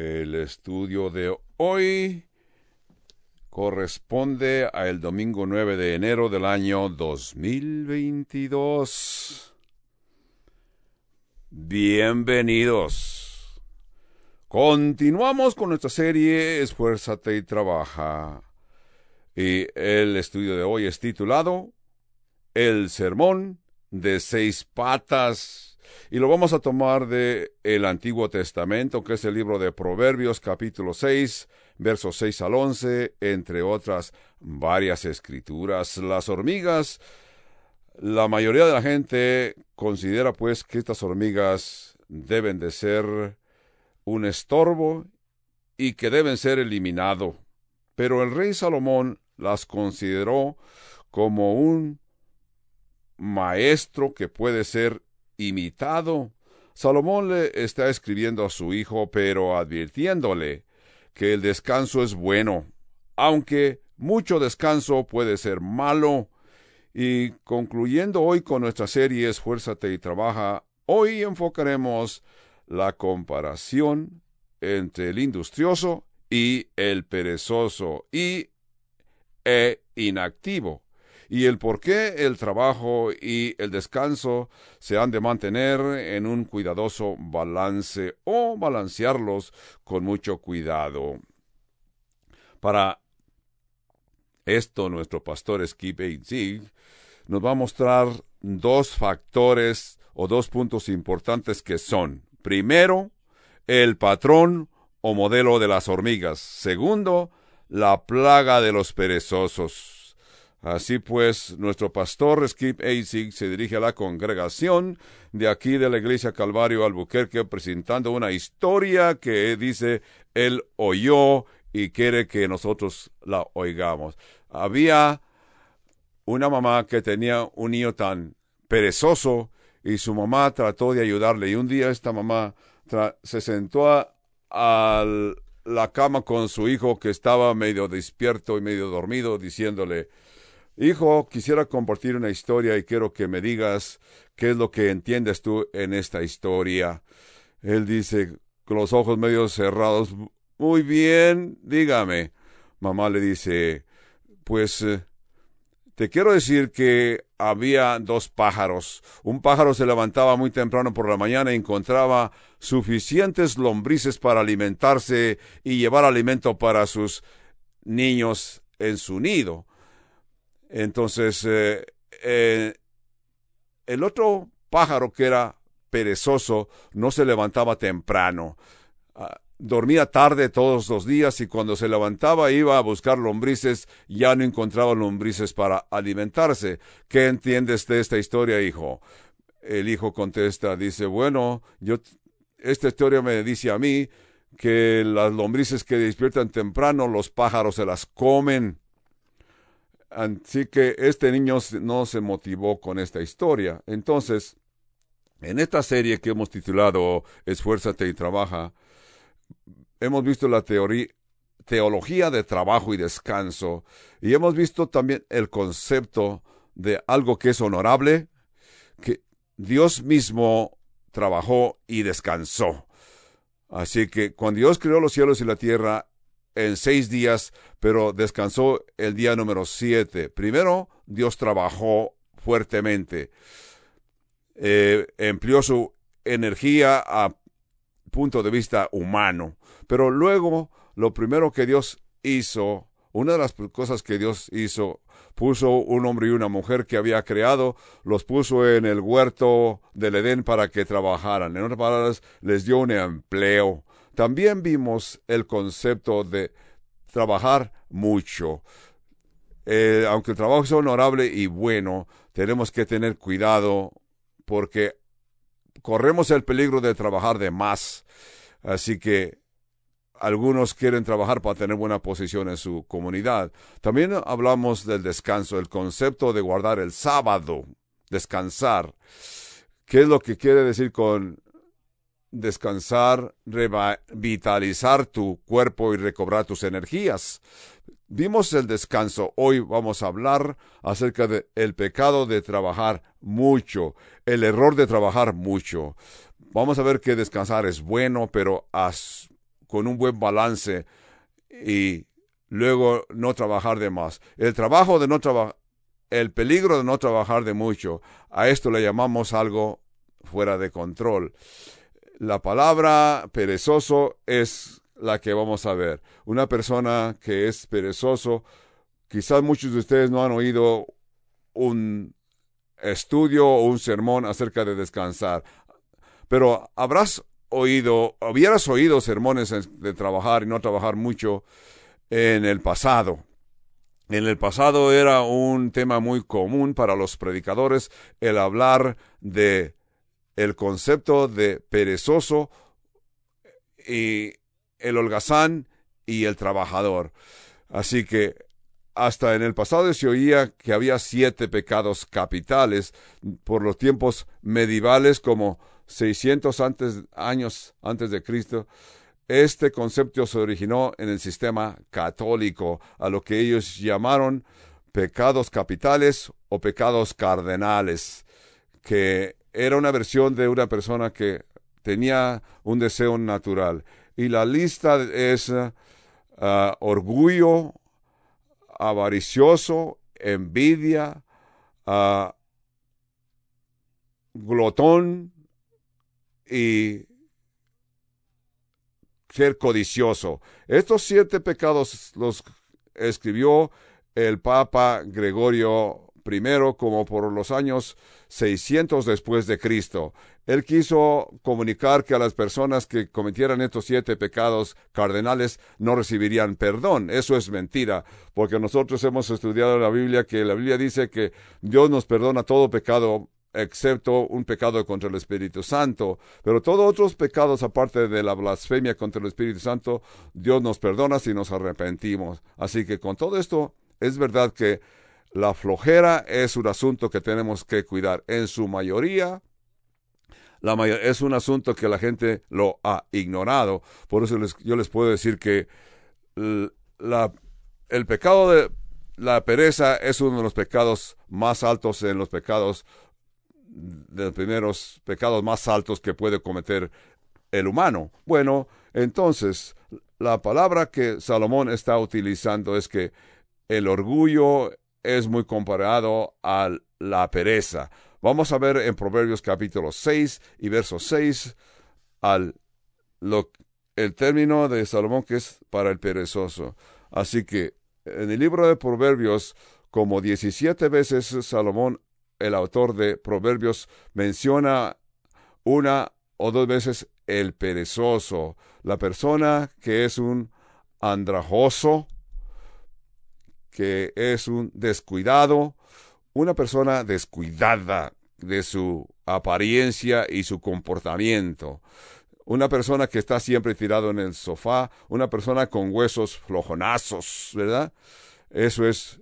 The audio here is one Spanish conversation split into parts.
El estudio de hoy corresponde al domingo 9 de enero del año 2022. Bienvenidos. Continuamos con nuestra serie Esfuérzate y trabaja. Y el estudio de hoy es titulado El sermón de seis patas. Y lo vamos a tomar de el Antiguo Testamento, que es el libro de Proverbios capítulo 6, versos 6 al 11, entre otras varias escrituras. Las hormigas, la mayoría de la gente considera pues que estas hormigas deben de ser un estorbo y que deben ser eliminado. Pero el rey Salomón las consideró como un maestro que puede ser imitado. Salomón le está escribiendo a su hijo, pero advirtiéndole que el descanso es bueno, aunque mucho descanso puede ser malo. Y concluyendo hoy con nuestra serie Esfuérzate y trabaja, hoy enfocaremos la comparación entre el industrioso y el perezoso y e inactivo y el por qué el trabajo y el descanso se han de mantener en un cuidadoso balance o balancearlos con mucho cuidado. Para esto, nuestro pastor Skip Zig nos va a mostrar dos factores o dos puntos importantes que son, primero, el patrón o modelo de las hormigas. Segundo, la plaga de los perezosos. Así pues, nuestro pastor Skip Eisig se dirige a la congregación de aquí de la iglesia Calvario Albuquerque presentando una historia que dice él oyó y quiere que nosotros la oigamos. Había una mamá que tenía un niño tan perezoso y su mamá trató de ayudarle y un día esta mamá se sentó a, a la cama con su hijo que estaba medio despierto y medio dormido diciéndole Hijo, quisiera compartir una historia y quiero que me digas qué es lo que entiendes tú en esta historia. Él dice, con los ojos medio cerrados, muy bien, dígame. Mamá le dice, pues eh, te quiero decir que había dos pájaros. Un pájaro se levantaba muy temprano por la mañana y encontraba suficientes lombrices para alimentarse y llevar alimento para sus niños en su nido. Entonces, eh, eh, el otro pájaro que era perezoso no se levantaba temprano. Ah, dormía tarde todos los días y cuando se levantaba iba a buscar lombrices, ya no encontraba lombrices para alimentarse. ¿Qué entiendes de esta historia, hijo? El hijo contesta, dice, bueno, yo, esta historia me dice a mí que las lombrices que despiertan temprano, los pájaros se las comen. Así que este niño no se motivó con esta historia. Entonces, en esta serie que hemos titulado Esfuérzate y trabaja, hemos visto la teoría, teología de trabajo y descanso y hemos visto también el concepto de algo que es honorable, que Dios mismo trabajó y descansó. Así que cuando Dios creó los cielos y la tierra, en seis días, pero descansó el día número siete. Primero, Dios trabajó fuertemente, eh, empleó su energía a punto de vista humano, pero luego lo primero que Dios hizo, una de las cosas que Dios hizo, puso un hombre y una mujer que había creado, los puso en el huerto del Edén para que trabajaran. En otras palabras, les dio un empleo. También vimos el concepto de trabajar mucho. Eh, aunque el trabajo es honorable y bueno, tenemos que tener cuidado porque corremos el peligro de trabajar de más. Así que algunos quieren trabajar para tener buena posición en su comunidad. También hablamos del descanso, el concepto de guardar el sábado, descansar. ¿Qué es lo que quiere decir con descansar, revitalizar tu cuerpo y recobrar tus energías. Vimos el descanso. Hoy vamos a hablar acerca del el pecado de trabajar mucho, el error de trabajar mucho. Vamos a ver que descansar es bueno, pero con un buen balance y luego no trabajar de más. El trabajo de no trabajar, el peligro de no trabajar de mucho, a esto le llamamos algo fuera de control. La palabra perezoso es la que vamos a ver. Una persona que es perezoso, quizás muchos de ustedes no han oído un estudio o un sermón acerca de descansar, pero habrás oído, hubieras oído sermones de trabajar y no trabajar mucho en el pasado. En el pasado era un tema muy común para los predicadores el hablar de el concepto de perezoso y el holgazán y el trabajador. Así que hasta en el pasado se oía que había siete pecados capitales por los tiempos medievales como 600 antes, años antes de Cristo. Este concepto se originó en el sistema católico, a lo que ellos llamaron pecados capitales o pecados cardenales, que era una versión de una persona que tenía un deseo natural. Y la lista es uh, orgullo, avaricioso, envidia, uh, glotón y ser codicioso. Estos siete pecados los escribió el Papa Gregorio I como por los años 600 después de Cristo. Él quiso comunicar que a las personas que cometieran estos siete pecados cardenales no recibirían perdón. Eso es mentira, porque nosotros hemos estudiado la Biblia que la Biblia dice que Dios nos perdona todo pecado excepto un pecado contra el Espíritu Santo. Pero todos otros pecados, aparte de la blasfemia contra el Espíritu Santo, Dios nos perdona si nos arrepentimos. Así que con todo esto, es verdad que la flojera es un asunto que tenemos que cuidar. En su mayoría, la es un asunto que la gente lo ha ignorado. Por eso yo les puedo decir que la, el pecado de la pereza es uno de los pecados más altos en los pecados de los primeros pecados más altos que puede cometer el humano. Bueno, entonces, la palabra que Salomón está utilizando es que el orgullo es muy comparado a la pereza. Vamos a ver en Proverbios capítulo 6 y verso 6 al, lo, el término de Salomón que es para el perezoso. Así que en el libro de Proverbios, como 17 veces Salomón el autor de Proverbios menciona una o dos veces el perezoso, la persona que es un andrajoso, que es un descuidado, una persona descuidada de su apariencia y su comportamiento, una persona que está siempre tirado en el sofá, una persona con huesos flojonazos, ¿verdad? Eso es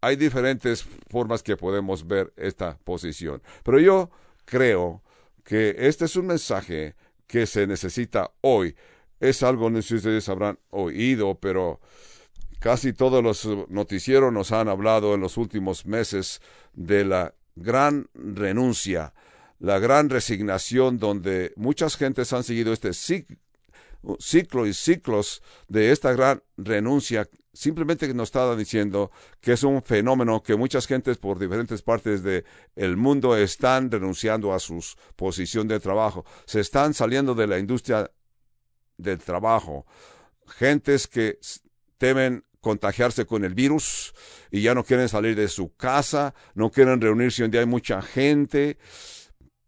hay diferentes formas que podemos ver esta posición. Pero yo creo que este es un mensaje que se necesita hoy. Es algo, no sé si ustedes habrán oído, pero casi todos los noticieros nos han hablado en los últimos meses de la gran renuncia, la gran resignación donde muchas gentes han seguido este ciclo y ciclos de esta gran renuncia simplemente nos está diciendo que es un fenómeno que muchas gentes por diferentes partes del el mundo están renunciando a su posición de trabajo, se están saliendo de la industria del trabajo, gentes que temen contagiarse con el virus y ya no quieren salir de su casa, no quieren reunirse donde hay mucha gente,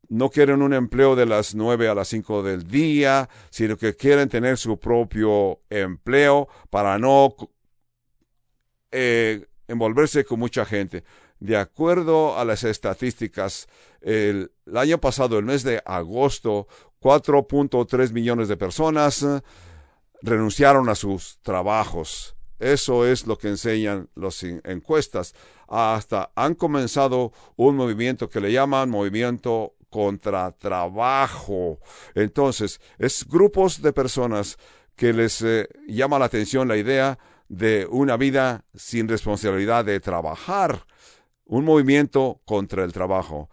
no quieren un empleo de las nueve a las cinco del día, sino que quieren tener su propio empleo para no eh, envolverse con mucha gente. De acuerdo a las estadísticas, el, año pasado, el mes de agosto, 4.3 millones de personas renunciaron a sus trabajos. Eso es lo que enseñan las encuestas. Hasta han comenzado un movimiento que le llaman movimiento contra trabajo. Entonces, es grupos de personas que les eh, llama la atención la idea de una vida sin responsabilidad de trabajar, un movimiento contra el trabajo.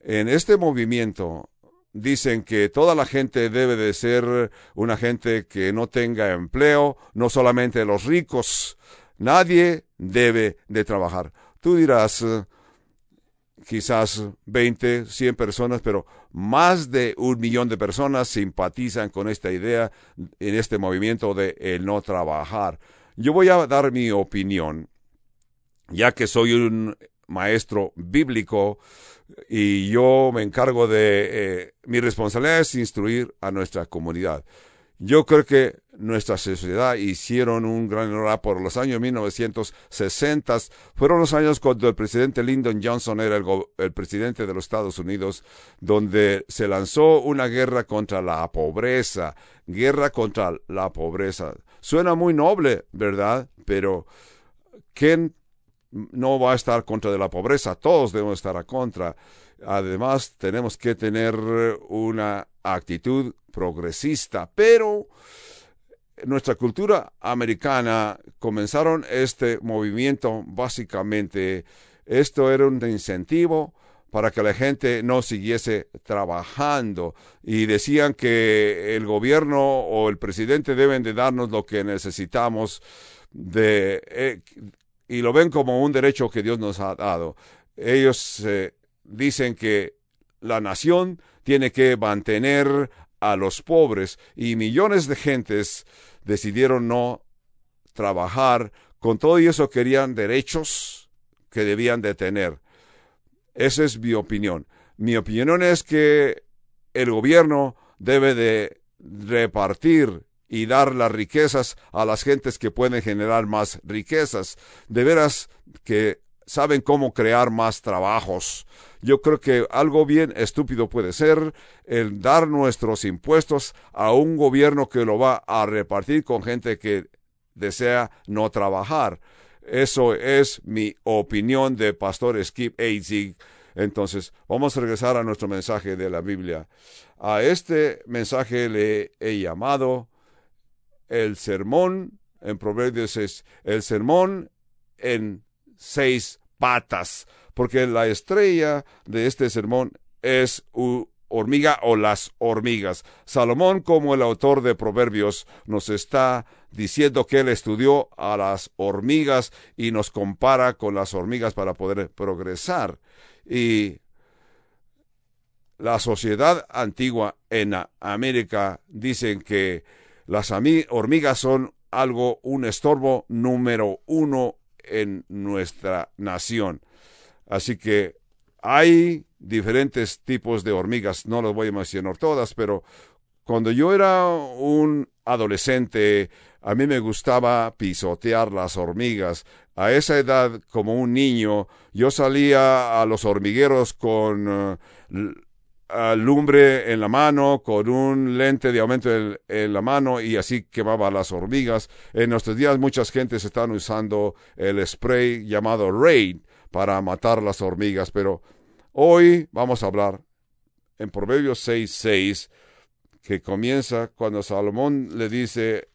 En este movimiento dicen que toda la gente debe de ser una gente que no tenga empleo, no solamente los ricos. Nadie debe de trabajar. Tú dirás, eh, quizás 20, 100 personas, pero más de un millón de personas simpatizan con esta idea en este movimiento de el no trabajar. Yo voy a dar mi opinión, ya que soy un maestro bíblico y yo me encargo de, eh, mi responsabilidad es instruir a nuestra comunidad. Yo creo que nuestra sociedad hicieron un gran error por los años 1960. Fueron los años cuando el presidente Lyndon Johnson era el, el, presidente de los Estados Unidos, donde se lanzó una guerra contra la pobreza. Guerra contra la pobreza. Suena muy noble, ¿verdad? Pero, ¿quién no va a estar contra de la pobreza? Todos debemos estar a contra. Además, tenemos que tener una actitud progresista, pero nuestra cultura americana comenzaron este movimiento básicamente, esto era un incentivo para que la gente no siguiese trabajando y decían que el gobierno o el presidente deben de darnos lo que necesitamos de eh, y lo ven como un derecho que Dios nos ha dado. Ellos eh, dicen que la nación tiene que mantener a los pobres y millones de gentes decidieron no trabajar. Con todo eso querían derechos que debían de tener. Esa es mi opinión. Mi opinión es que el gobierno debe de repartir y dar las riquezas a las gentes que pueden generar más riquezas. De veras que saben cómo crear más trabajos. Yo creo que algo bien estúpido puede ser el dar nuestros impuestos a un gobierno que lo va a repartir con gente que desea no trabajar. Eso es mi opinión de Pastor Skip Eitzig. Entonces, vamos a regresar a nuestro mensaje de la Biblia. A este mensaje le he llamado el sermón, en Proverbios es el sermón en seis patas, porque la estrella de este sermón es hormiga o las hormigas. Salomón, como el autor de Proverbios, nos está diciendo que él estudió a las hormigas y nos compara con las hormigas para poder progresar. Y la sociedad antigua en América dicen que las hormigas son algo, un estorbo número uno en nuestra nación. Así que hay diferentes tipos de hormigas, no los voy a mencionar todas, pero cuando yo era un adolescente, a mí me gustaba pisotear las hormigas. A esa edad, como un niño, yo salía a los hormigueros con lumbre en la mano, con un lente de aumento en, la mano y así quemaba las hormigas. En nuestros días muchas gentes están usando el spray llamado Raid para matar las hormigas, pero hoy vamos a hablar en Proverbios 6.6 que comienza cuando Salomón le dice,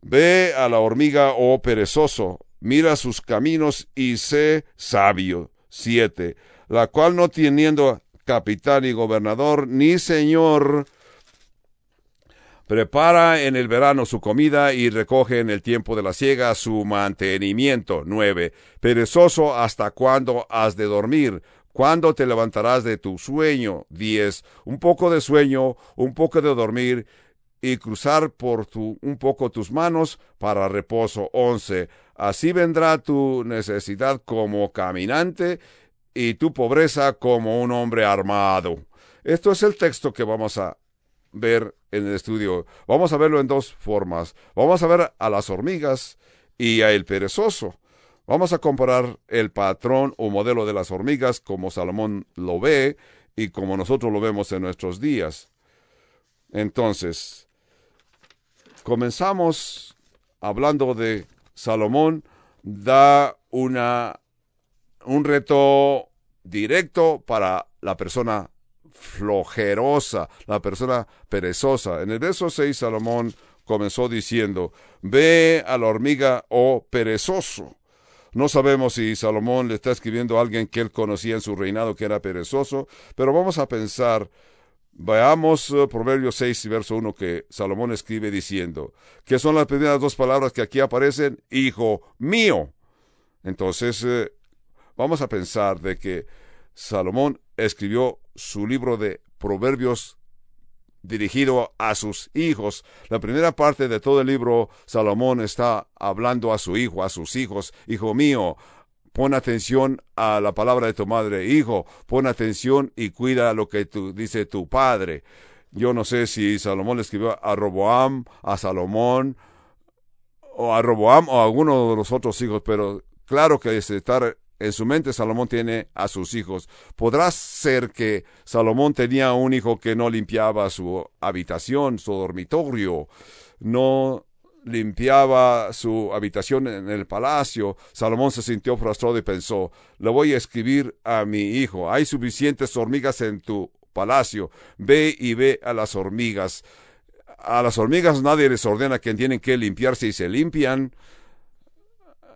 Ve a la hormiga, oh perezoso, mira sus caminos y sé sabio. 7. La cual no teniendo capitán y gobernador, ni señor, prepara en el verano su comida y recoge en el tiempo de la siega su mantenimiento. 9. Perezoso, ¿hasta cuándo has de dormir? ¿Cuándo te levantarás de tu sueño? 10. Un poco de sueño, un poco de dormir y cruzar por tu, un poco tus manos para reposo. 11. Así vendrá tu necesidad como caminante y tu pobreza como un hombre armado. Esto es el texto que vamos a ver en el estudio. Vamos a verlo en dos formas. Vamos a ver a las hormigas y a el perezoso. Vamos a comparar el patrón o modelo de las hormigas como Salomón lo ve y como nosotros lo vemos en nuestros días. Entonces, comenzamos hablando de Salomón da una un reto directo para la persona flojerosa, la persona perezosa. En el verso 6 Salomón comenzó diciendo, ve a la hormiga, oh perezoso. No sabemos si Salomón le está escribiendo a alguien que él conocía en su reinado que era perezoso, pero vamos a pensar, Veamos uh, Proverbios 6, verso 1 que Salomón escribe diciendo, que son las primeras dos palabras que aquí aparecen, hijo mío. Entonces, uh, vamos a pensar de que Salomón escribió su libro de Proverbios dirigido a sus hijos. La primera parte de todo el libro, Salomón está hablando a su hijo, a sus hijos, hijo mío, pon atención a la palabra de tu madre, hijo, pon atención y cuida lo que dice tu padre. Yo no sé si Salomón le escribió a Roboam, a Salomón, o a Roboam o a alguno de los otros hijos, pero claro que estar en su mente Salomón tiene a sus hijos. Podrá ser que Salomón tenía un hijo que no limpiaba su habitación, su dormitorio, no limpiaba su habitación en el palacio, Salomón se sintió frustrado y pensó, le voy a escribir a mi hijo, hay suficientes hormigas en tu palacio, ve y ve a las hormigas. A las hormigas nadie les ordena que tienen que limpiarse y se limpian.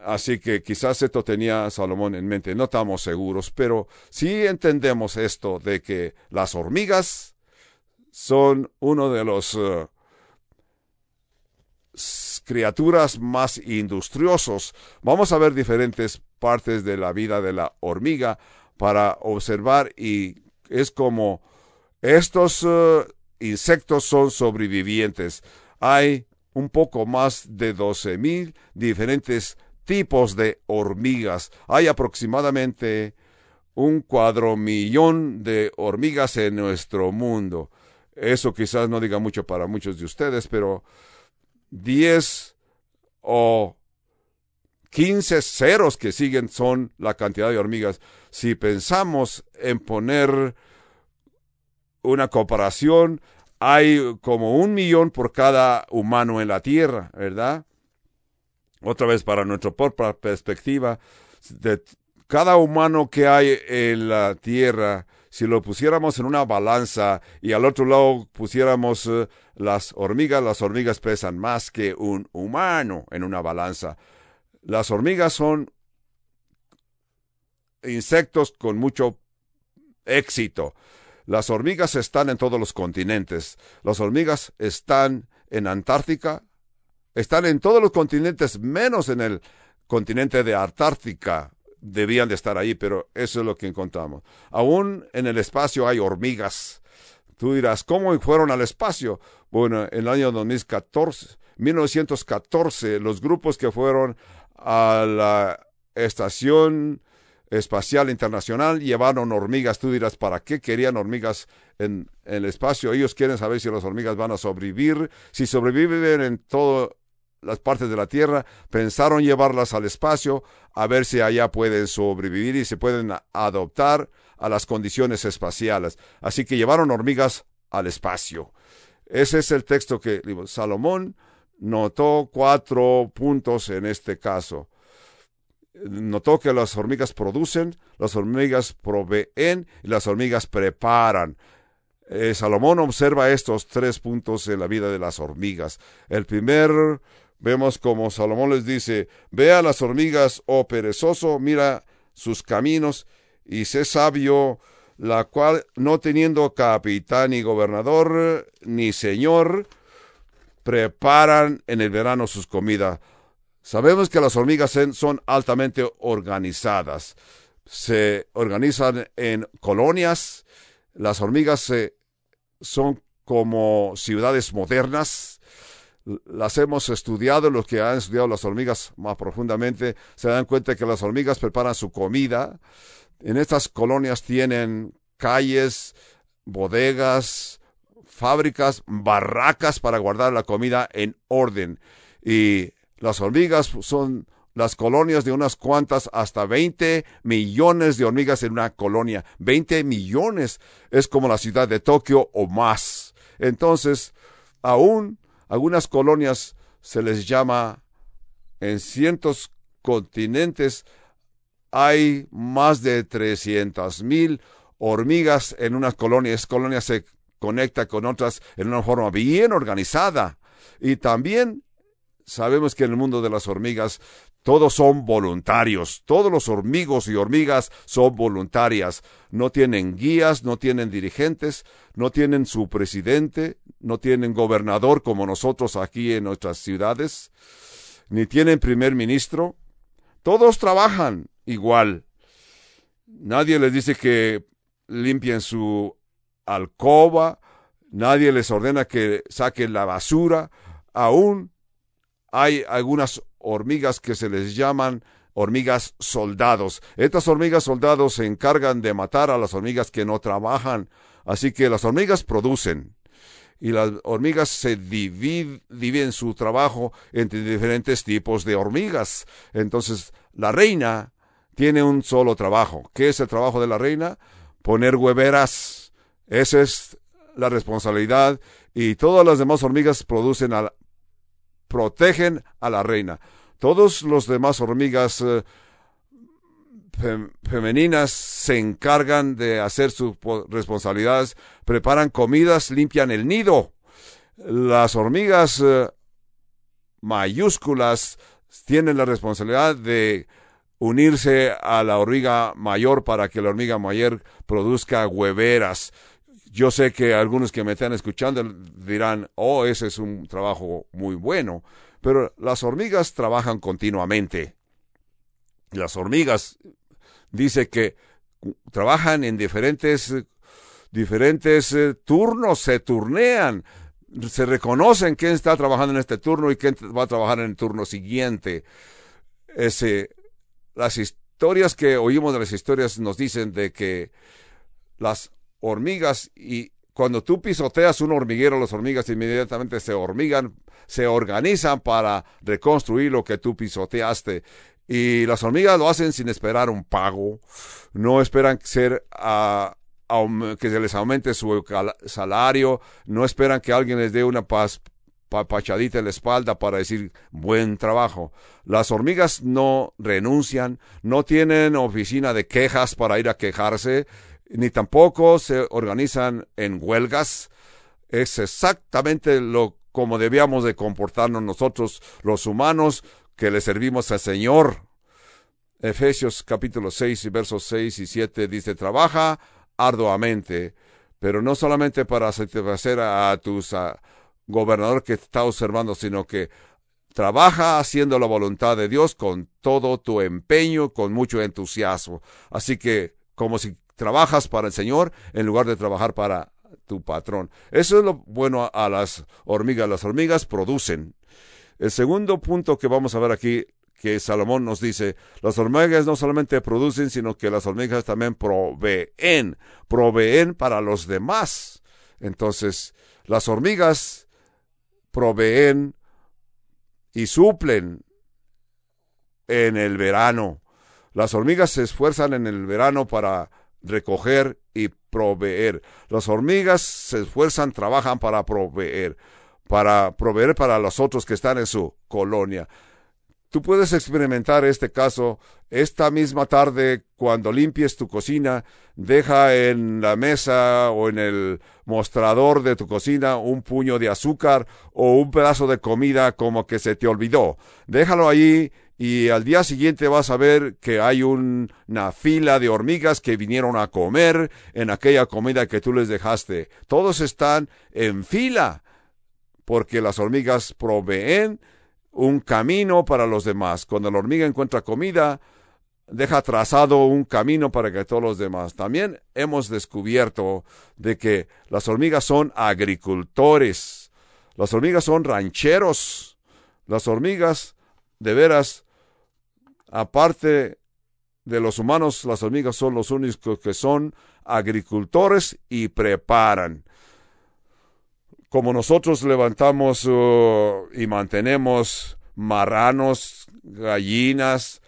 Así que quizás esto tenía Salomón en mente, no estamos seguros, pero sí entendemos esto de que las hormigas son uno de los eh, criaturas más industriosos. Vamos a ver diferentes partes de la vida de la hormiga para observar y es como estos eh, insectos son sobrevivientes. Hay un poco más de 12.000 diferentes tipos de hormigas. Hay aproximadamente un cuadromillón de hormigas en nuestro mundo. Eso quizás no diga mucho para muchos de ustedes, pero 10 o 15 ceros que siguen son la cantidad de hormigas. Si pensamos en poner una comparación, hay como un millón por cada humano en la Tierra, ¿verdad? Otra vez para nuestra propia perspectiva, de cada humano que hay en la Tierra, si lo pusiéramos en una balanza y al otro lado pusiéramos eh, las hormigas, las hormigas pesan más que un humano en una balanza. Las hormigas son insectos con mucho éxito. Las hormigas están en todos los continentes. Las hormigas están en Antártica, están en todos los continentes menos en el continente de Antártica debían de estar ahí, pero eso es lo que encontramos. Aún en el espacio hay hormigas. Tú dirás, ¿cómo fueron al espacio? Bueno, en el año 2014, 1914, los grupos que fueron a la Estación Espacial Internacional llevaron hormigas. Tú dirás, ¿para qué querían hormigas en, en el espacio? Ellos quieren saber si las hormigas van a sobrevivir. Si sobreviven en todo las partes de la Tierra, pensaron llevarlas al espacio a ver si allá pueden sobrevivir y se pueden adoptar a las condiciones espaciales. Así que llevaron hormigas al espacio. Ese es el texto que Salomón notó cuatro puntos en este caso. Notó que las hormigas producen, las hormigas proveen y las hormigas preparan. Eh, Salomón observa estos tres puntos en la vida de las hormigas. El primer Vemos como Salomón les dice, ve a las hormigas, oh perezoso, mira sus caminos y sé sabio, la cual no teniendo capitán ni gobernador ni señor, preparan en el verano sus comidas. Sabemos que las hormigas son altamente organizadas. Se organizan en colonias. Las hormigas son como ciudades modernas las hemos estudiado, los que han estudiado las hormigas más profundamente se dan cuenta que las hormigas preparan su comida. En estas colonias tienen calles, bodegas, fábricas, barracas para guardar la comida en orden. Y las hormigas son las colonias de unas cuantas, hasta 20 millones de hormigas en una colonia. 20 millones es como la ciudad de Tokio o más. Entonces, aún algunas colonias se les llama en cientos continentes hay más de 300 mil hormigas en unas colonias. Colonias se conecta con otras en una forma bien organizada. Y también sabemos que en el mundo de las hormigas Todos son voluntarios. Todos los hormigos y hormigas son voluntarias. No tienen guías, no tienen dirigentes, no tienen su presidente, no tienen gobernador como nosotros aquí en nuestras ciudades, ni tienen primer ministro. Todos trabajan igual. Nadie les dice que limpien su alcoba, nadie les ordena que saquen la basura. Aún hay algunas hormigas que se les llaman hormigas soldados. Estas hormigas soldados se encargan de matar a las hormigas que no trabajan. Así que las hormigas producen y las hormigas se dividen, su trabajo entre diferentes tipos de hormigas. Entonces, la reina tiene un solo trabajo. ¿Qué es el trabajo de la reina? Poner hueveras. Esa es la responsabilidad. Y todas las demás hormigas producen al, protegen a la reina. Todos los demás hormigas eh, femeninas se encargan de hacer sus responsabilidades, preparan comidas, limpian el nido. Las hormigas eh, mayúsculas tienen la responsabilidad de unirse a la hormiga mayor para que la hormiga mayor produzca hueveras. Yo sé que algunos que me están escuchando dirán, oh, ese es un trabajo muy bueno, pero las hormigas trabajan continuamente. Las hormigas dice que trabajan en diferentes, diferentes eh, turnos, se turnean, se reconocen quién está trabajando en este turno y quién va a trabajar en el turno siguiente. Las historias que oímos de las historias nos dicen de que las hormigas y cuando tú pisoteas un hormiguero, las hormigas inmediatamente se hormigan, se organizan para reconstruir lo que tú pisoteaste. Y las hormigas lo hacen sin esperar un pago, no esperan ser a, que se les aumente su salario, no esperan que alguien les dé una paz, papachadita en la espalda para decir buen trabajo. Las hormigas no renuncian, no tienen oficina de quejas para ir a quejarse, ni tampoco se organizan en huelgas. Es exactamente lo como debíamos de comportarnos nosotros los humanos que le servimos al Señor. Efesios capítulo 6 versos 6 y 7 dice, trabaja arduamente, pero no solamente para satisfacer a, tu gobernador que está observando, sino que trabaja haciendo la voluntad de Dios con todo tu empeño, con mucho entusiasmo. Así que, como si trabajas para el Señor en lugar de trabajar para tu patrón. Eso es lo bueno a, las hormigas. Las hormigas producen. El segundo punto que vamos a ver aquí, que Salomón nos dice, las hormigas no solamente producen, sino que las hormigas también proveen, proveen para los demás. Entonces, las hormigas proveen y suplen en el verano. Las hormigas se esfuerzan en el verano para recoger y proveer. Las hormigas se esfuerzan, trabajan para proveer, para proveer para los otros que están en su colonia. Tú puedes experimentar este caso esta misma tarde cuando limpies tu cocina, deja en la mesa o en el mostrador de tu cocina un puño de azúcar o un pedazo de comida como que se te olvidó. Déjalo ahí y al día siguiente vas a ver que hay una fila de hormigas que vinieron a comer en aquella comida que tú les dejaste. Todos están en fila porque las hormigas proveen un camino para los demás. Cuando la hormiga encuentra comida, deja trazado un camino para que todos los demás. También hemos descubierto de que las hormigas son agricultores. Las hormigas son rancheros. Las hormigas de veras aparte de los humanos, las hormigas son los únicos que son agricultores y preparan. Como nosotros levantamos uh, y mantenemos marranos, gallinas,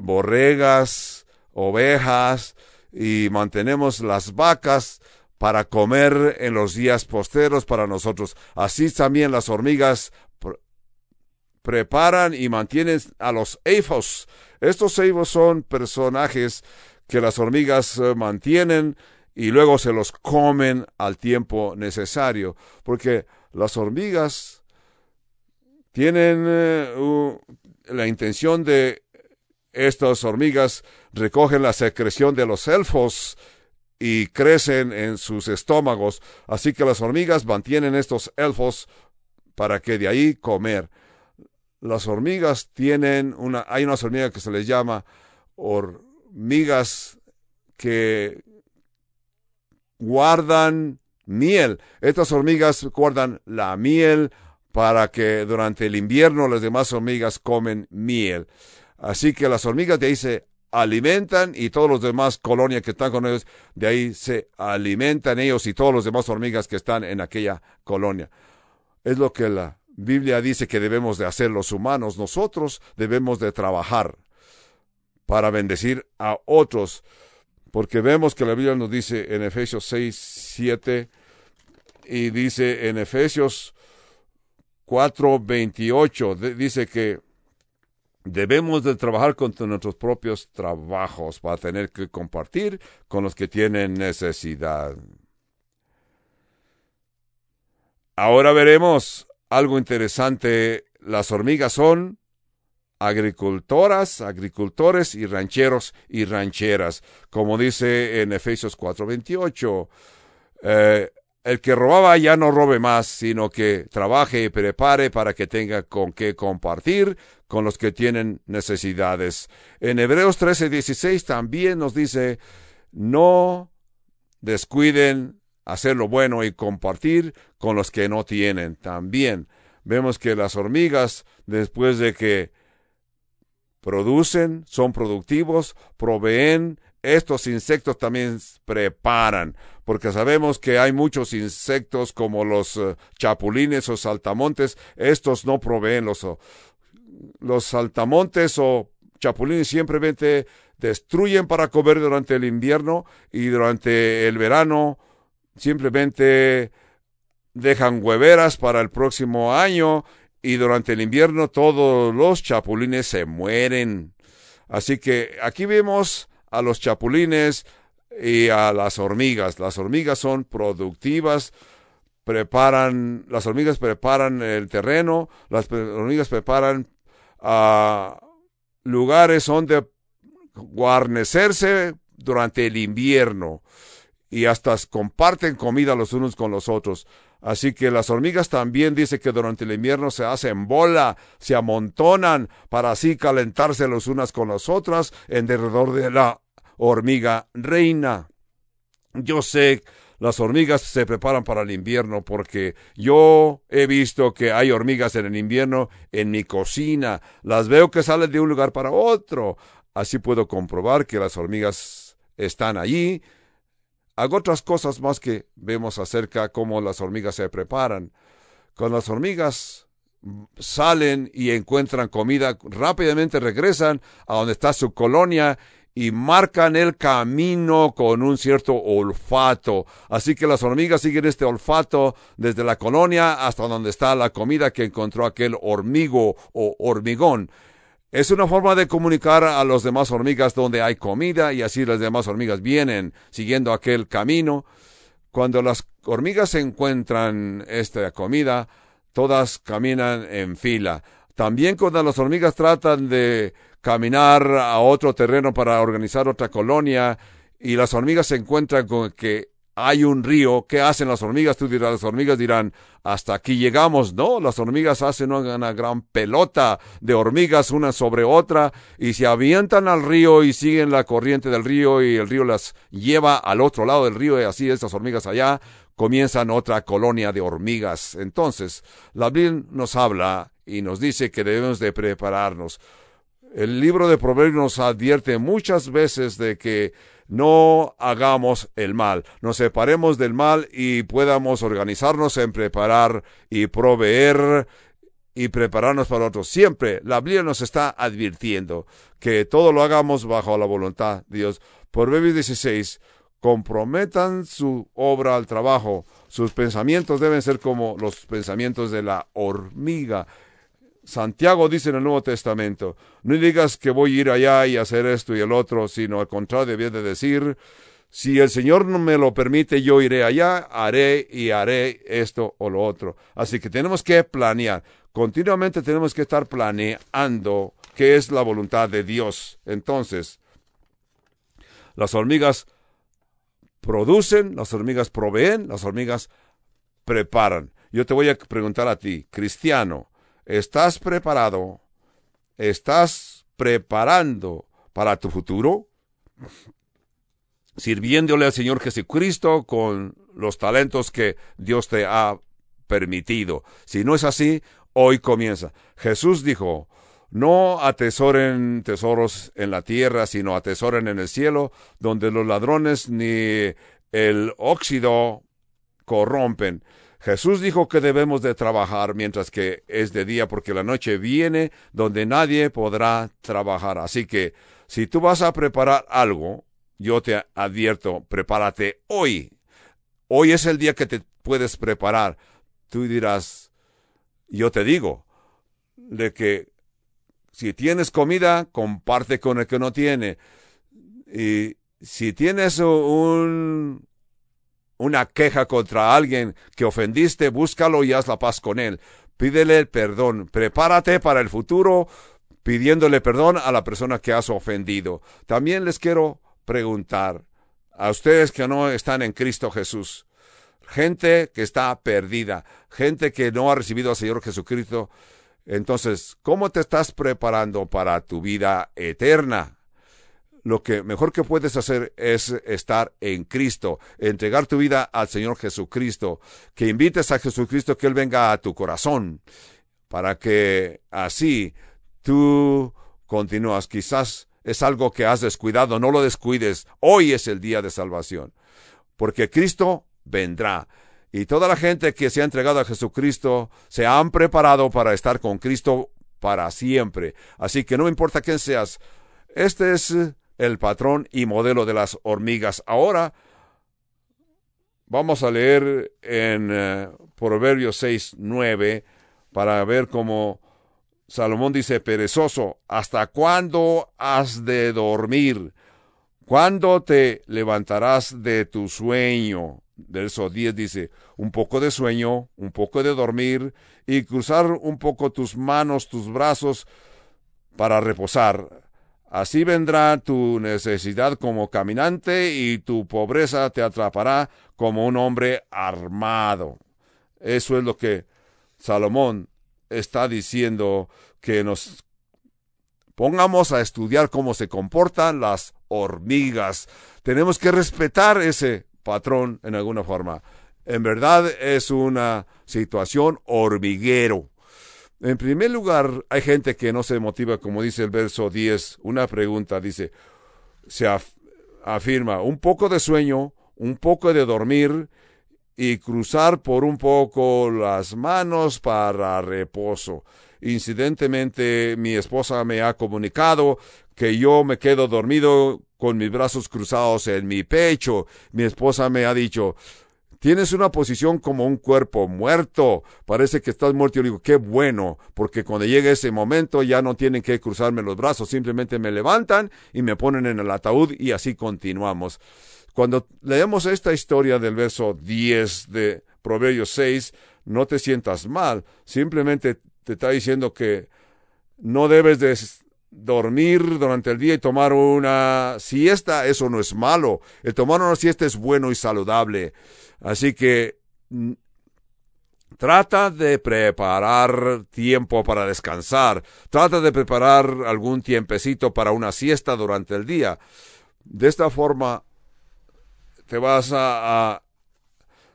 borregas, ovejas y mantenemos las vacas para comer en los días posteros para nosotros. Así también las hormigas preparan y mantienen a los eifos. Estos eifos son personajes que las hormigas eh, mantienen y luego se los comen al tiempo necesario, porque las hormigas tienen eh, la intención de estas hormigas recogen la secreción de los elfos y crecen en sus estómagos. Así que las hormigas mantienen estos elfos para que de ahí comer. Las hormigas tienen una, hay unas hormigas que se les llama hormigas que guardan miel. Estas hormigas guardan la miel para que durante el invierno las demás hormigas comen miel. Así que las hormigas de ahí se alimentan y todos los demás colonias que están con ellos, de ahí se alimentan ellos y todos los demás hormigas que están en aquella colonia. Es lo que la Biblia dice que debemos de hacer los humanos. Nosotros debemos de trabajar para bendecir a otros. Porque vemos que la Biblia nos dice en Efesios 6, 7 y dice en Efesios 4, 28, dice que debemos de trabajar con nuestros propios trabajos para tener que compartir con los que tienen necesidad. Ahora veremos algo interesante. Las hormigas son agricultoras, agricultores y rancheros y rancheras, como dice en Efesios 4:28. Eh, el que robaba ya no robe más, sino que trabaje y prepare para que tenga con qué compartir con los que tienen necesidades. En Hebreos 13:16 también nos dice, no descuiden hacer lo bueno y compartir con los que no tienen. También vemos que las hormigas, después de que producen, son productivos, proveen, estos insectos también preparan, porque sabemos que hay muchos insectos como los eh, chapulines o saltamontes, estos no proveen los, los saltamontes o chapulines simplemente destruyen para comer durante el invierno y durante el verano simplemente dejan hueveras para el próximo año y durante el invierno todos los chapulines se mueren. Así que aquí vemos a los chapulines y a las hormigas. Las hormigas son productivas, preparan, las hormigas preparan el terreno, las hormigas preparan uh, lugares donde guarnecerse durante el invierno y hasta comparten comida los unos con los otros. Así que las hormigas también dice que durante el invierno se hacen bola, se amontonan para así calentarse los unas con las otras en derredor de la hormiga reina. Yo sé las hormigas se preparan para el invierno porque yo he visto que hay hormigas en el invierno en mi cocina. Las veo que salen de un lugar para otro. Así puedo comprobar que las hormigas están allí Hago otras cosas más que vemos acerca cómo las hormigas se preparan. Cuando las hormigas salen y encuentran comida, rápidamente regresan a donde está su colonia y marcan el camino con un cierto olfato. Así que las hormigas siguen este olfato desde la colonia hasta donde está la comida que encontró aquel hormigo o hormigón. Es una forma de comunicar a las demás hormigas donde hay comida y así las demás hormigas vienen siguiendo aquel camino. Cuando las hormigas encuentran esta comida, todas caminan en fila. También cuando las hormigas tratan de caminar a otro terreno para organizar otra colonia y las hormigas se encuentran con que hay un río, ¿qué hacen las hormigas? Tú dirás, las hormigas dirán, hasta aquí llegamos. No, las hormigas hacen una gran pelota de hormigas una sobre otra y se avientan al río y siguen la corriente del río y el río las lleva al otro lado del río y así estas hormigas allá comienzan otra colonia de hormigas. Entonces, la Biblia nos habla y nos dice que debemos de prepararnos. El libro de Proverbios nos advierte muchas veces de que no hagamos el mal, nos separemos del mal y podamos organizarnos en preparar y proveer y prepararnos para otros. Siempre la Biblia nos está advirtiendo que todo lo hagamos bajo la voluntad de Dios. Por 16, comprometan su obra al trabajo. Sus pensamientos deben ser como los pensamientos de la hormiga. Santiago dice en el Nuevo Testamento, no digas que voy a ir allá y hacer esto y el otro, sino al contrario debía de decir, Si el Señor no me lo permite, yo iré allá, haré y haré esto o lo otro. Así que tenemos que planear. Continuamente tenemos que estar planeando qué es la voluntad de Dios. Entonces, las hormigas producen, las hormigas proveen, las hormigas preparan. Yo te voy a preguntar a ti, cristiano, ¿estás preparado? ¿Estás preparando para tu futuro? Sirviéndole al Señor Jesucristo con los talentos que Dios te ha permitido. Si no es así, hoy comienza. Jesús dijo, no atesoren tesoros en la tierra, sino atesoren en el cielo, donde los ladrones ni el óxido corrompen. Jesús dijo que debemos de trabajar mientras que es de día, porque la noche viene donde nadie podrá trabajar. Así que si tú vas a preparar algo, yo te advierto, prepárate hoy. Hoy es el día que te puedes preparar. Tú dirás, yo te digo, de que si tienes comida, comparte con el que no tiene. Y si tienes un, una queja contra alguien que ofendiste, búscalo y haz la paz con él. Pídele perdón. Prepárate para el futuro pidiéndole perdón a la persona que has ofendido. También les quiero preguntar a ustedes que no están en Cristo Jesús, gente que está perdida, gente que no ha recibido al Señor Jesucristo, entonces, ¿cómo te estás preparando para tu vida eterna? Lo que mejor que puedes hacer es estar en Cristo, entregar tu vida al Señor Jesucristo, que invites a Jesucristo que Él venga a tu corazón, para que así tú continúas. Quizás es algo que has descuidado, no lo descuides. Hoy es el día de salvación, porque Cristo vendrá. Y toda la gente que se ha entregado a Jesucristo se han preparado para estar con Cristo para siempre. Así que no importa quién seas, este es el patrón y modelo de las hormigas. Ahora vamos a leer en uh, Proverbios 6, 9 para ver cómo Salomón dice, perezoso, ¿hasta cuándo has de dormir? ¿Cuándo te levantarás de tu sueño? verso 10 dice, un poco de sueño, un poco de dormir y cruzar un poco tus manos, tus brazos para reposar. Así vendrá tu necesidad como caminante y tu pobreza te atrapará como un hombre armado. Eso es lo que Salomón está diciendo que nos pongamos a estudiar cómo se comportan las hormigas. Tenemos que respetar ese patrón en alguna forma. En verdad es una situación hormiguero. En primer lugar, hay gente que no se motiva, como dice el verso 10, una pregunta, dice, se afirma, un poco de sueño, un poco de dormir y cruzar por un poco las manos para reposo. Incidentemente, mi esposa me ha comunicado que yo me quedo dormido con mis brazos cruzados en mi pecho. Mi esposa me ha dicho, tienes una posición como un cuerpo muerto, parece que estás muerto. Yo digo, qué bueno, porque cuando llegue ese momento ya no tienen que cruzarme los brazos, simplemente me levantan y me ponen en el ataúd y así continuamos. Cuando leemos esta historia del verso 10 de Proverbios 6, no te sientas mal, simplemente te está diciendo que no debes de dormir durante el día y tomar una siesta, eso no es malo. El tomar una siesta es bueno y saludable. Así que mm, trata de preparar tiempo para descansar. Trata de preparar algún tiempecito para una siesta durante el día. De esta forma te vas a, a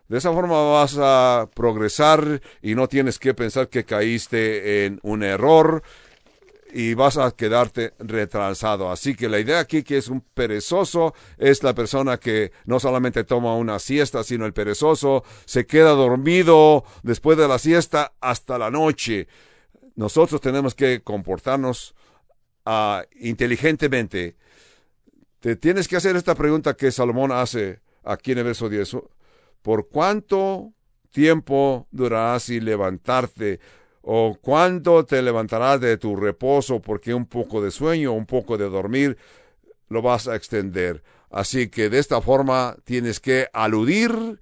de esa forma vas a progresar y no tienes que pensar que caíste en un error y vas a quedarte retrasado. Así que la idea aquí que es un perezoso es la persona que no solamente toma una siesta, sino el perezoso se queda dormido después de la siesta hasta la noche. Nosotros tenemos que comportarnos uh, inteligentemente. Te tienes que hacer esta pregunta que Salomón hace aquí en el verso 10. ¿Por cuánto tiempo durarás y levantarte? O cuándo te levantarás de tu reposo porque un poco de sueño, un poco de dormir lo vas a extender. Así que de esta forma tienes que aludir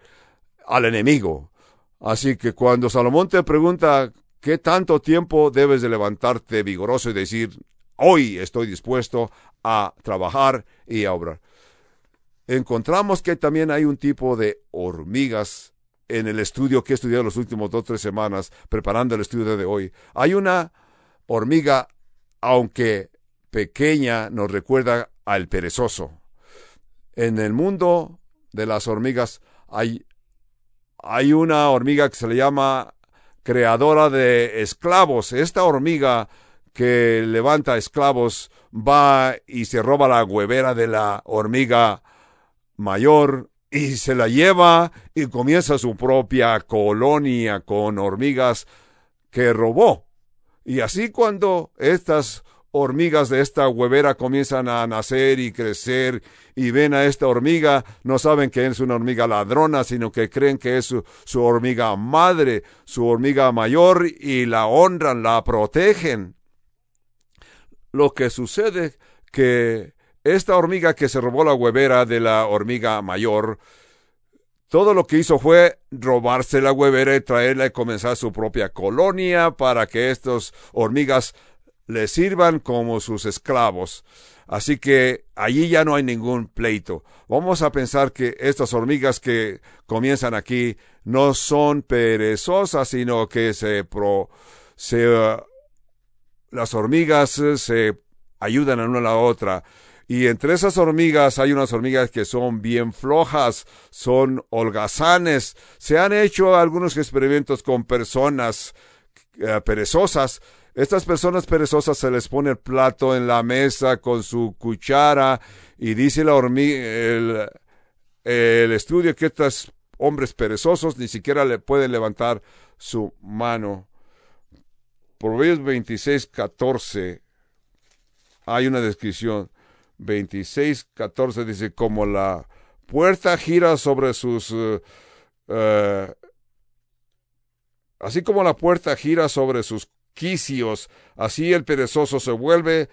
al enemigo. Así que cuando Salomón te pregunta qué tanto tiempo debes de levantarte vigoroso y decir, hoy estoy dispuesto a trabajar y a obrar. Encontramos que también hay un tipo de hormigas en el estudio que he estudiado las últimas dos o tres semanas, preparando el estudio de hoy. Hay una hormiga, aunque pequeña, nos recuerda al perezoso. En el mundo de las hormigas hay, hay una hormiga que se le llama creadora de esclavos. Esta hormiga que levanta esclavos va y se roba la huevera de la hormiga mayor y se la lleva y comienza su propia colonia con hormigas que robó. Y así cuando estas hormigas de esta huevera comienzan a nacer y crecer y ven a esta hormiga, no saben que es una hormiga ladrona, sino que creen que es su, su hormiga madre, su hormiga mayor y la honran, la protegen. Lo que sucede que esta hormiga que se robó la huevera de la hormiga mayor, todo lo que hizo fue robarse la huevera y traerla y comenzar su propia colonia para que estas hormigas le sirvan como sus esclavos. Así que allí ya no hay ningún pleito. Vamos a pensar que estas hormigas que comienzan aquí no son perezosas, sino que se pro, se, uh, las hormigas se ayudan a una a la otra. Y entre esas hormigas hay unas hormigas que son bien flojas, son holgazanes. Se han hecho algunos experimentos con personas uh, perezosas. Estas personas perezosas se les pone el plato en la mesa con su cuchara y dice la hormiga, el, el estudio que estos hombres perezosos ni siquiera le pueden levantar su mano. Proverbios 26, 14 hay una descripción. 26, 14 dice, como la puerta gira sobre sus... Uh, uh, así como la puerta gira sobre sus quicios, así el perezoso se vuelve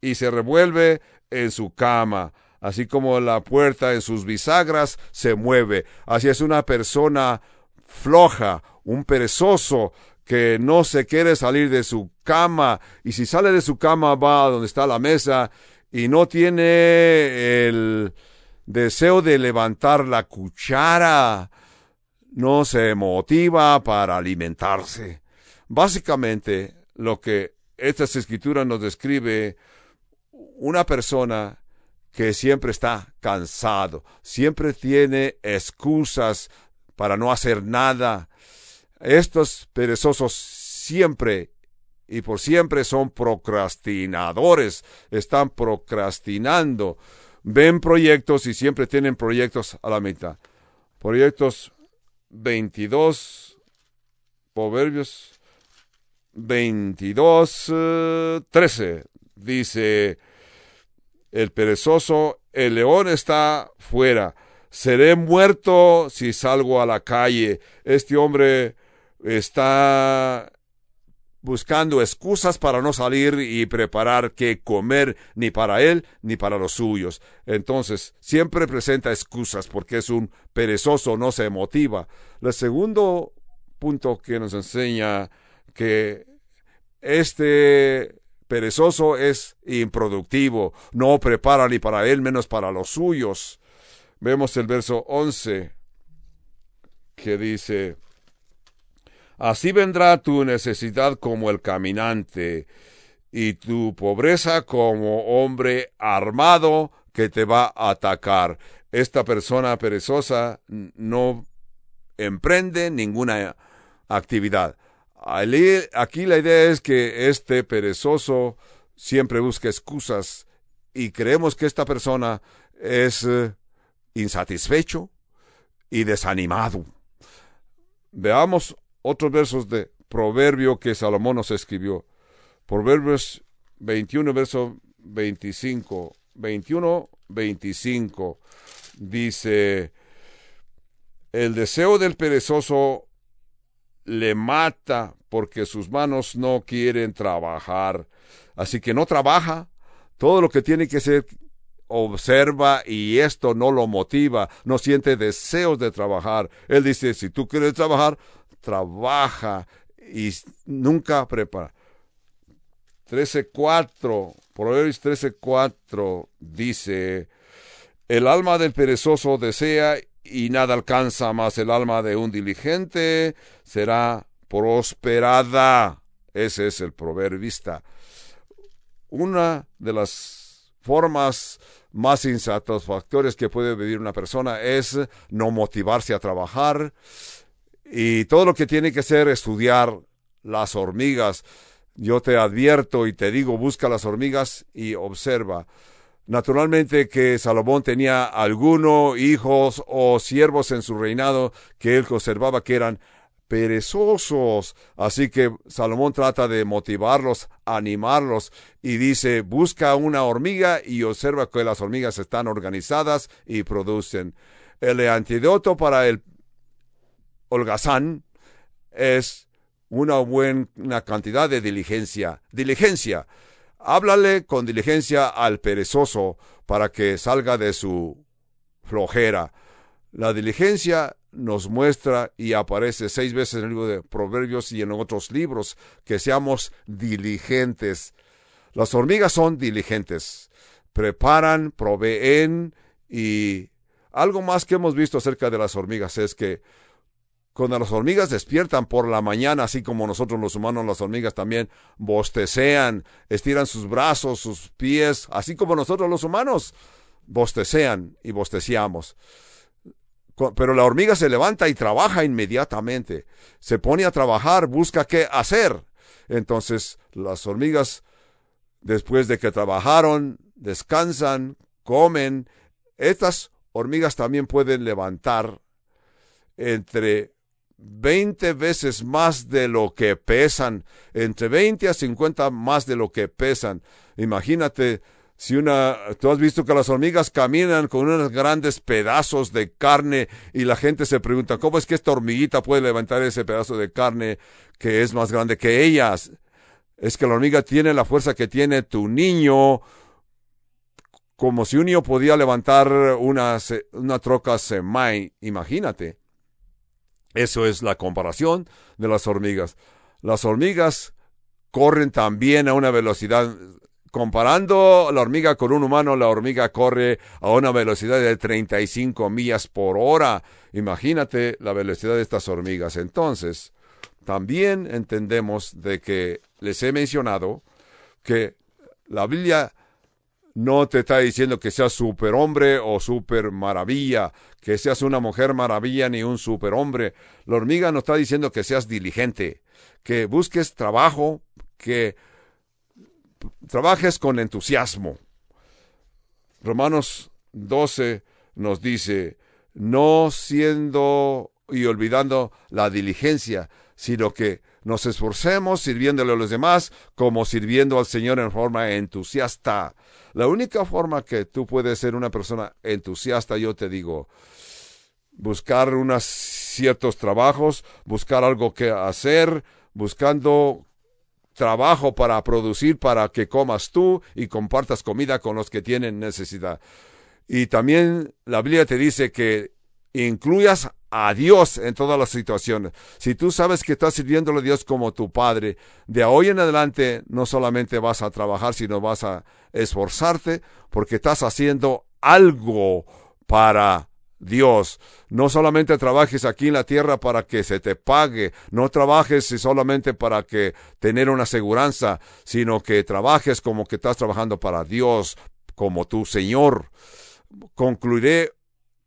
y se revuelve en su cama, así como la puerta en sus bisagras se mueve. Así es una persona floja, un perezoso que no se quiere salir de su cama y si sale de su cama va a donde está la mesa y no tiene el deseo de levantar la cuchara, no se motiva para alimentarse. Básicamente lo que esta escritura nos describe una persona que siempre está cansado, siempre tiene excusas para no hacer nada, estos perezosos siempre y por siempre son procrastinadores, están procrastinando, ven proyectos y siempre tienen proyectos a la mitad. Proyectos 22, Proverbios 22, 13, dice el perezoso, el león está fuera, seré muerto si salgo a la calle. Este hombre está buscando excusas para no salir y preparar qué comer ni para él ni para los suyos. Entonces, siempre presenta excusas porque es un perezoso, no se motiva. El segundo punto que nos enseña que este perezoso es improductivo, no prepara ni para él menos para los suyos. Vemos el verso 11 que dice, Así vendrá tu necesidad como el caminante y tu pobreza como hombre armado que te va a atacar. Esta persona perezosa no emprende ninguna actividad. Aquí la idea es que este perezoso siempre busca excusas y creemos que esta persona es eh, insatisfecho y desanimado. Veamos otros versos de proverbio que Salomón nos escribió. Proverbios 21, verso 25. 21, 25. Dice, el deseo del perezoso le mata porque sus manos no quieren trabajar. Así que no trabaja. Todo lo que tiene que hacer observa y esto no lo motiva, no siente deseos de trabajar. Él dice, si tú quieres trabajar, trabaja y nunca prepara. 13.4, Proverbios 13.4 dice, el alma del perezoso desea y nada alcanza, más el alma de un diligente será prosperada. Ese es el proverbista. Una de las formas más insatisfactorias que puede vivir una persona es no motivarse a trabajar y todo lo que tiene que es estudiar las hormigas. Yo te advierto y te digo, busca las hormigas y observa. Naturalmente que Salomón tenía algunos hijos o siervos en su reinado que él observaba que eran perezosos. Así que Salomón trata de motivarlos, animarlos y dice, busca una hormiga y observa que las hormigas están organizadas y producen. El antídoto para el holgazán es una buena cantidad de diligencia. Diligencia. Háblale con diligencia al perezoso para que salga de su flojera. La diligencia nos muestra y aparece seis veces en el libro de Proverbios y en otros libros que seamos diligentes. Las hormigas son diligentes, preparan, proveen y algo más que hemos visto acerca de las hormigas es que cuando las hormigas despiertan por la mañana, así como nosotros los humanos, las hormigas también bostecean, estiran sus brazos, sus pies, así como nosotros los humanos bostecean y bosteceamos. Pero la hormiga se levanta y trabaja inmediatamente. Se pone a trabajar, busca qué hacer. Entonces las hormigas, después de que trabajaron, descansan, comen. Estas hormigas también pueden levantar entre 20 veces más de lo que pesan, entre 20 a 50 más de lo que pesan. Imagínate si una, tú has visto que las hormigas caminan con unos grandes pedazos de carne y la gente se pregunta, ¿cómo es que esta hormiguita puede levantar ese pedazo de carne que es más grande que ellas? Es que la hormiga tiene la fuerza que tiene tu niño, como si un niño podía levantar una, una troca semi, imagínate. Eso es la comparación de las hormigas. Las hormigas corren también a una velocidad comparando la hormiga con un humano, la hormiga corre a una velocidad de 35 millas por hora. Imagínate la velocidad de estas hormigas. Entonces, también entendemos de que les he mencionado que la Biblia no te está diciendo que seas superhombre o super maravilla, que seas una mujer maravilla ni un superhombre. La hormiga nos está diciendo que seas diligente, que busques trabajo, que trabajes con entusiasmo. Romanos 12 nos dice, no siendo y olvidando la diligencia, sino que nos esforcemos sirviéndole a los demás como sirviendo al Señor en forma entusiasta. La única forma que tú puedes ser una persona entusiasta, yo te digo, buscar unos ciertos trabajos, buscar algo que hacer, buscando trabajo para producir para que comas tú y compartas comida con los que tienen necesidad. Y también la Biblia te dice que incluyas a Dios en todas las situaciones. Si tú sabes que estás sirviéndole a Dios como tu Padre, de hoy en adelante no solamente vas a trabajar, sino vas a esforzarte porque estás haciendo algo para Dios. No solamente trabajes aquí en la tierra para que se te pague, no trabajes solamente para que tener una aseguranza, sino que trabajes como que estás trabajando para Dios, como tu Señor. Concluiré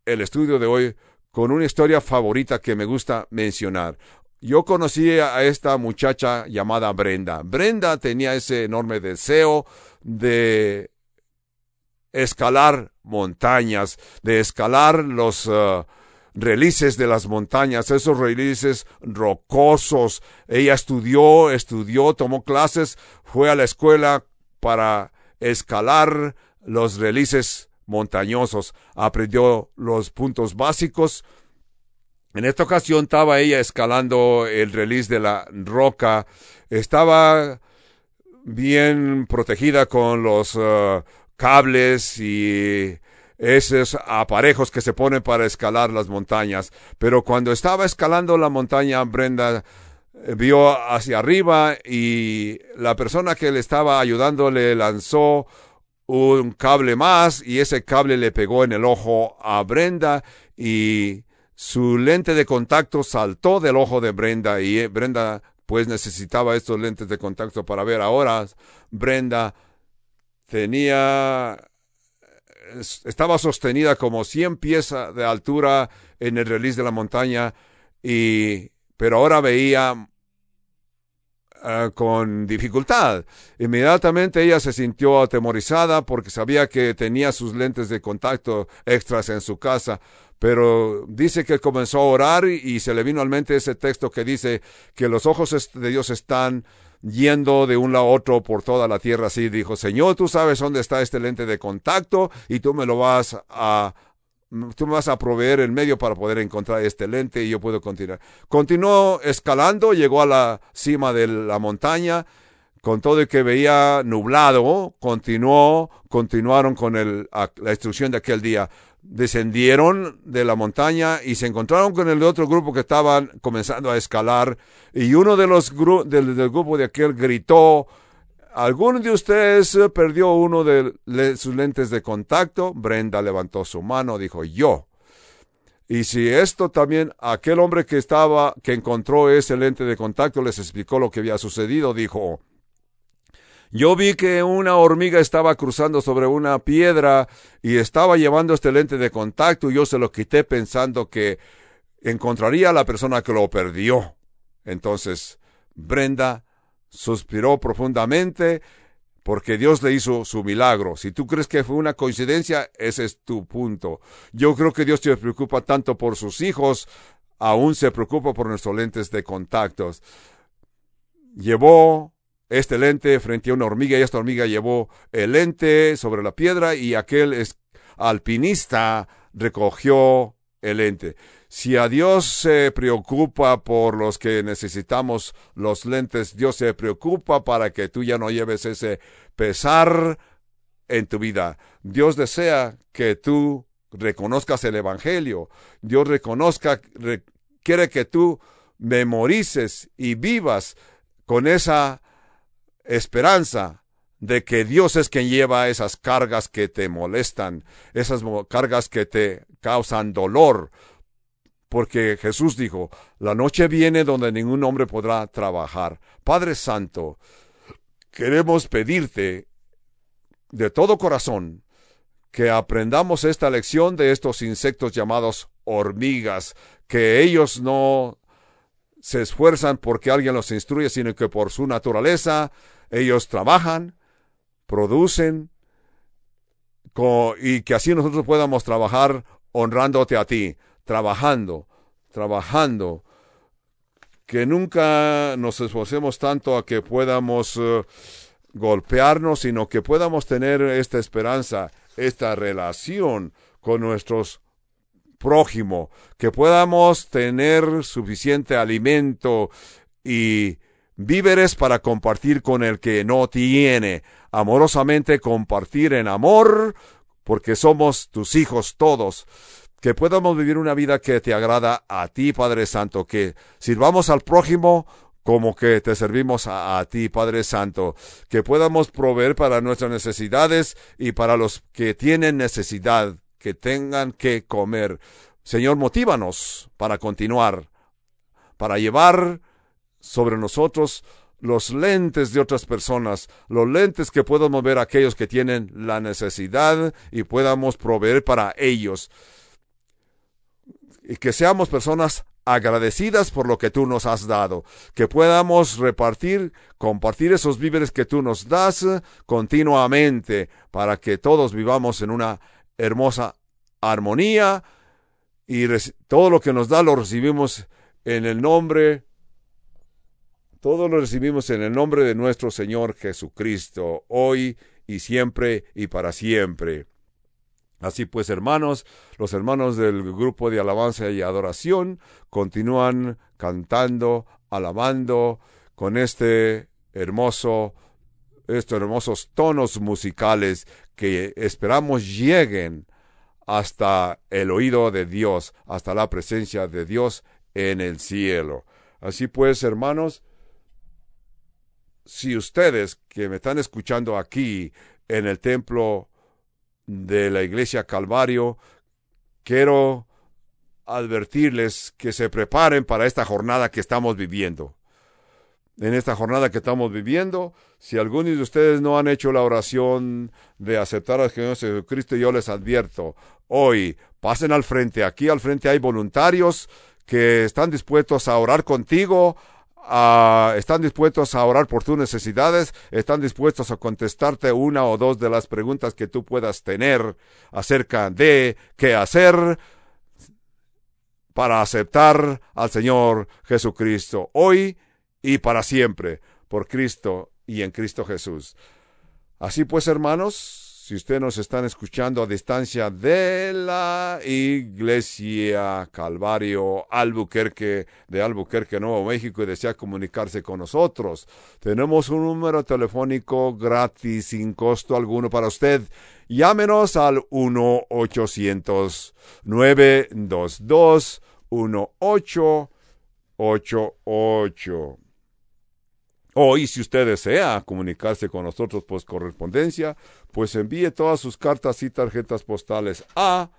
el estudio de hoy con una historia favorita que me gusta mencionar. Yo conocí a esta muchacha llamada Brenda. Brenda tenía ese enorme deseo de escalar montañas, de escalar los uh, de las montañas, esos relices rocosos. Ella estudió, estudió, tomó clases, fue a la escuela para escalar los relices montañosos, aprendió los puntos básicos. En esta ocasión estaba ella escalando el release de la roca, estaba bien protegida con los uh, cables y esos aparejos que se ponen para escalar las montañas. Pero cuando estaba escalando la montaña, Brenda eh, vio hacia arriba y la persona que le estaba ayudando le lanzó un cable más y ese cable le pegó en el ojo a Brenda y su lente de contacto saltó del ojo de Brenda y eh, Brenda pues necesitaba estos lentes de contacto para ver. Ahora Brenda tenía estaba sostenida como 100 pies de altura en el release de la montaña y pero ahora veía ah, con dificultad. Inmediatamente ella se sintió atemorizada porque sabía que tenía sus lentes de contacto extras en su casa, pero dice que comenzó a orar y se le vino al mente ese texto que dice que los ojos de Dios están yendo de un lado a otro por toda la tierra así. Dijo, Señor, tú sabes dónde está este lente de contacto y tú me lo vas a tú me vas a proveer el medio para poder encontrar este lente y yo puedo continuar. Continuó escalando, llegó a la cima de la montaña, con todo el que veía nublado, continuó, continuaron con la instrucción de aquel día descendieron de la montaña y se encontraron con el otro grupo que estaban comenzando a escalar y uno de los del, grupo de aquel gritó ¿Alguno de ustedes perdió uno de sus lentes de contacto? Brenda levantó su mano, dijo yo. Y si esto también, aquel hombre que estaba, que encontró ese lente de contacto, les explicó lo que había sucedido, dijo, yo vi que una hormiga estaba cruzando sobre una piedra y estaba llevando este lente de contacto y yo se lo quité pensando que encontraría a la persona que lo perdió. Entonces, Brenda suspiró profundamente porque Dios le hizo su milagro. Si tú crees que fue una coincidencia, ese es tu punto. Yo creo que Dios se preocupa tanto por sus hijos, aún se preocupa por nuestros lentes de contactos. Llevó este lente frente a una hormiga y esta hormiga llevó el lente sobre la piedra y aquel alpinista recogió el lente. Si a Dios se preocupa por los que necesitamos los lentes, Dios se preocupa para que tú ya no lleves ese pesar en tu vida. Dios desea que tú reconozcas el Evangelio. Dios reconozca, quiere que tú memorices y vivas con esa esperanza de que Dios es quien lleva esas cargas que te molestan, esas cargas que te causan dolor. Porque Jesús dijo, la noche viene donde ningún hombre podrá trabajar. Padre Santo, queremos pedirte de todo corazón que aprendamos esta lección de estos insectos llamados hormigas, que ellos no se esfuerzan porque alguien los instruye, sino que por su naturaleza ellos trabajan, producen, y que así nosotros podamos trabajar honrándote a ti, trabajando, trabajando, que nunca nos esforcemos tanto a que podamos eh, golpearnos, sino que podamos tener esta esperanza, esta relación con nuestros prójimo, que podamos tener suficiente alimento y víveres para compartir con el que no tiene, amorosamente compartir en amor, porque somos tus hijos todos, que podamos vivir una vida que te agrada a ti, Padre Santo, que sirvamos al prójimo como que te servimos a, ti, Padre Santo, que podamos proveer para nuestras necesidades y para los que tienen necesidad, que tengan que comer. Señor, motívanos para continuar, para llevar sobre nosotros los lentes de otras personas, los lentes que podamos ver a aquellos que tienen la necesidad y podamos proveer para ellos. Y que seamos personas agradecidas por lo que tú nos has dado, que podamos repartir, compartir esos víveres que tú nos das continuamente para que todos vivamos en una hermosa armonía y todo lo que nos da lo recibimos en el nombre todo lo recibimos en el nombre de nuestro Señor Jesucristo, hoy y siempre y para siempre. Así pues, hermanos, los hermanos del grupo de alabanza y adoración continúan cantando, alabando con este hermoso estos hermosos tonos musicales que esperamos lleguen hasta el oído de Dios, hasta la presencia de Dios en el cielo. Así pues, hermanos, si ustedes que me están escuchando aquí en el templo de la iglesia Calvario, quiero advertirles que se preparen para esta jornada que estamos viviendo. En esta jornada que estamos viviendo, si algunos de ustedes no han hecho la oración de aceptar Señor Jesucristo, yo les advierto, hoy pasen al frente. Aquí al frente hay voluntarios que están dispuestos a orar contigo, están dispuestos a orar por tus necesidades, están dispuestos a contestarte una o dos de las preguntas que tú puedas tener acerca de qué hacer para aceptar al Señor Jesucristo hoy y para siempre, por Cristo y en Cristo Jesús. Así pues, hermanos, si ustedes nos están escuchando a distancia de la iglesia Calvario Albuquerque, de Albuquerque, Nuevo México, y desea comunicarse con nosotros, tenemos un número telefónico gratis, sin costo alguno para usted. Llámenos al 1-800-922-1888. Hoy, si usted desea comunicarse con nosotros por correspondencia, pues envíe todas sus cartas y tarjetas postales a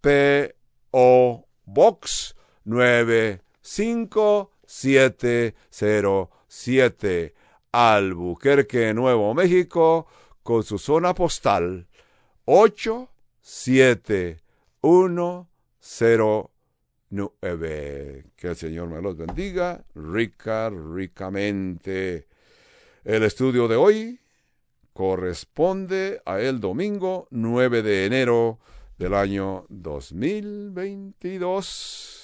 P.O. Box 95707 Albuquerque, Nuevo México, con su zona postal 87100 9. Que el Señor me los bendiga rica, ricamente. El estudio de hoy corresponde a el domingo 9 de enero del año 2022.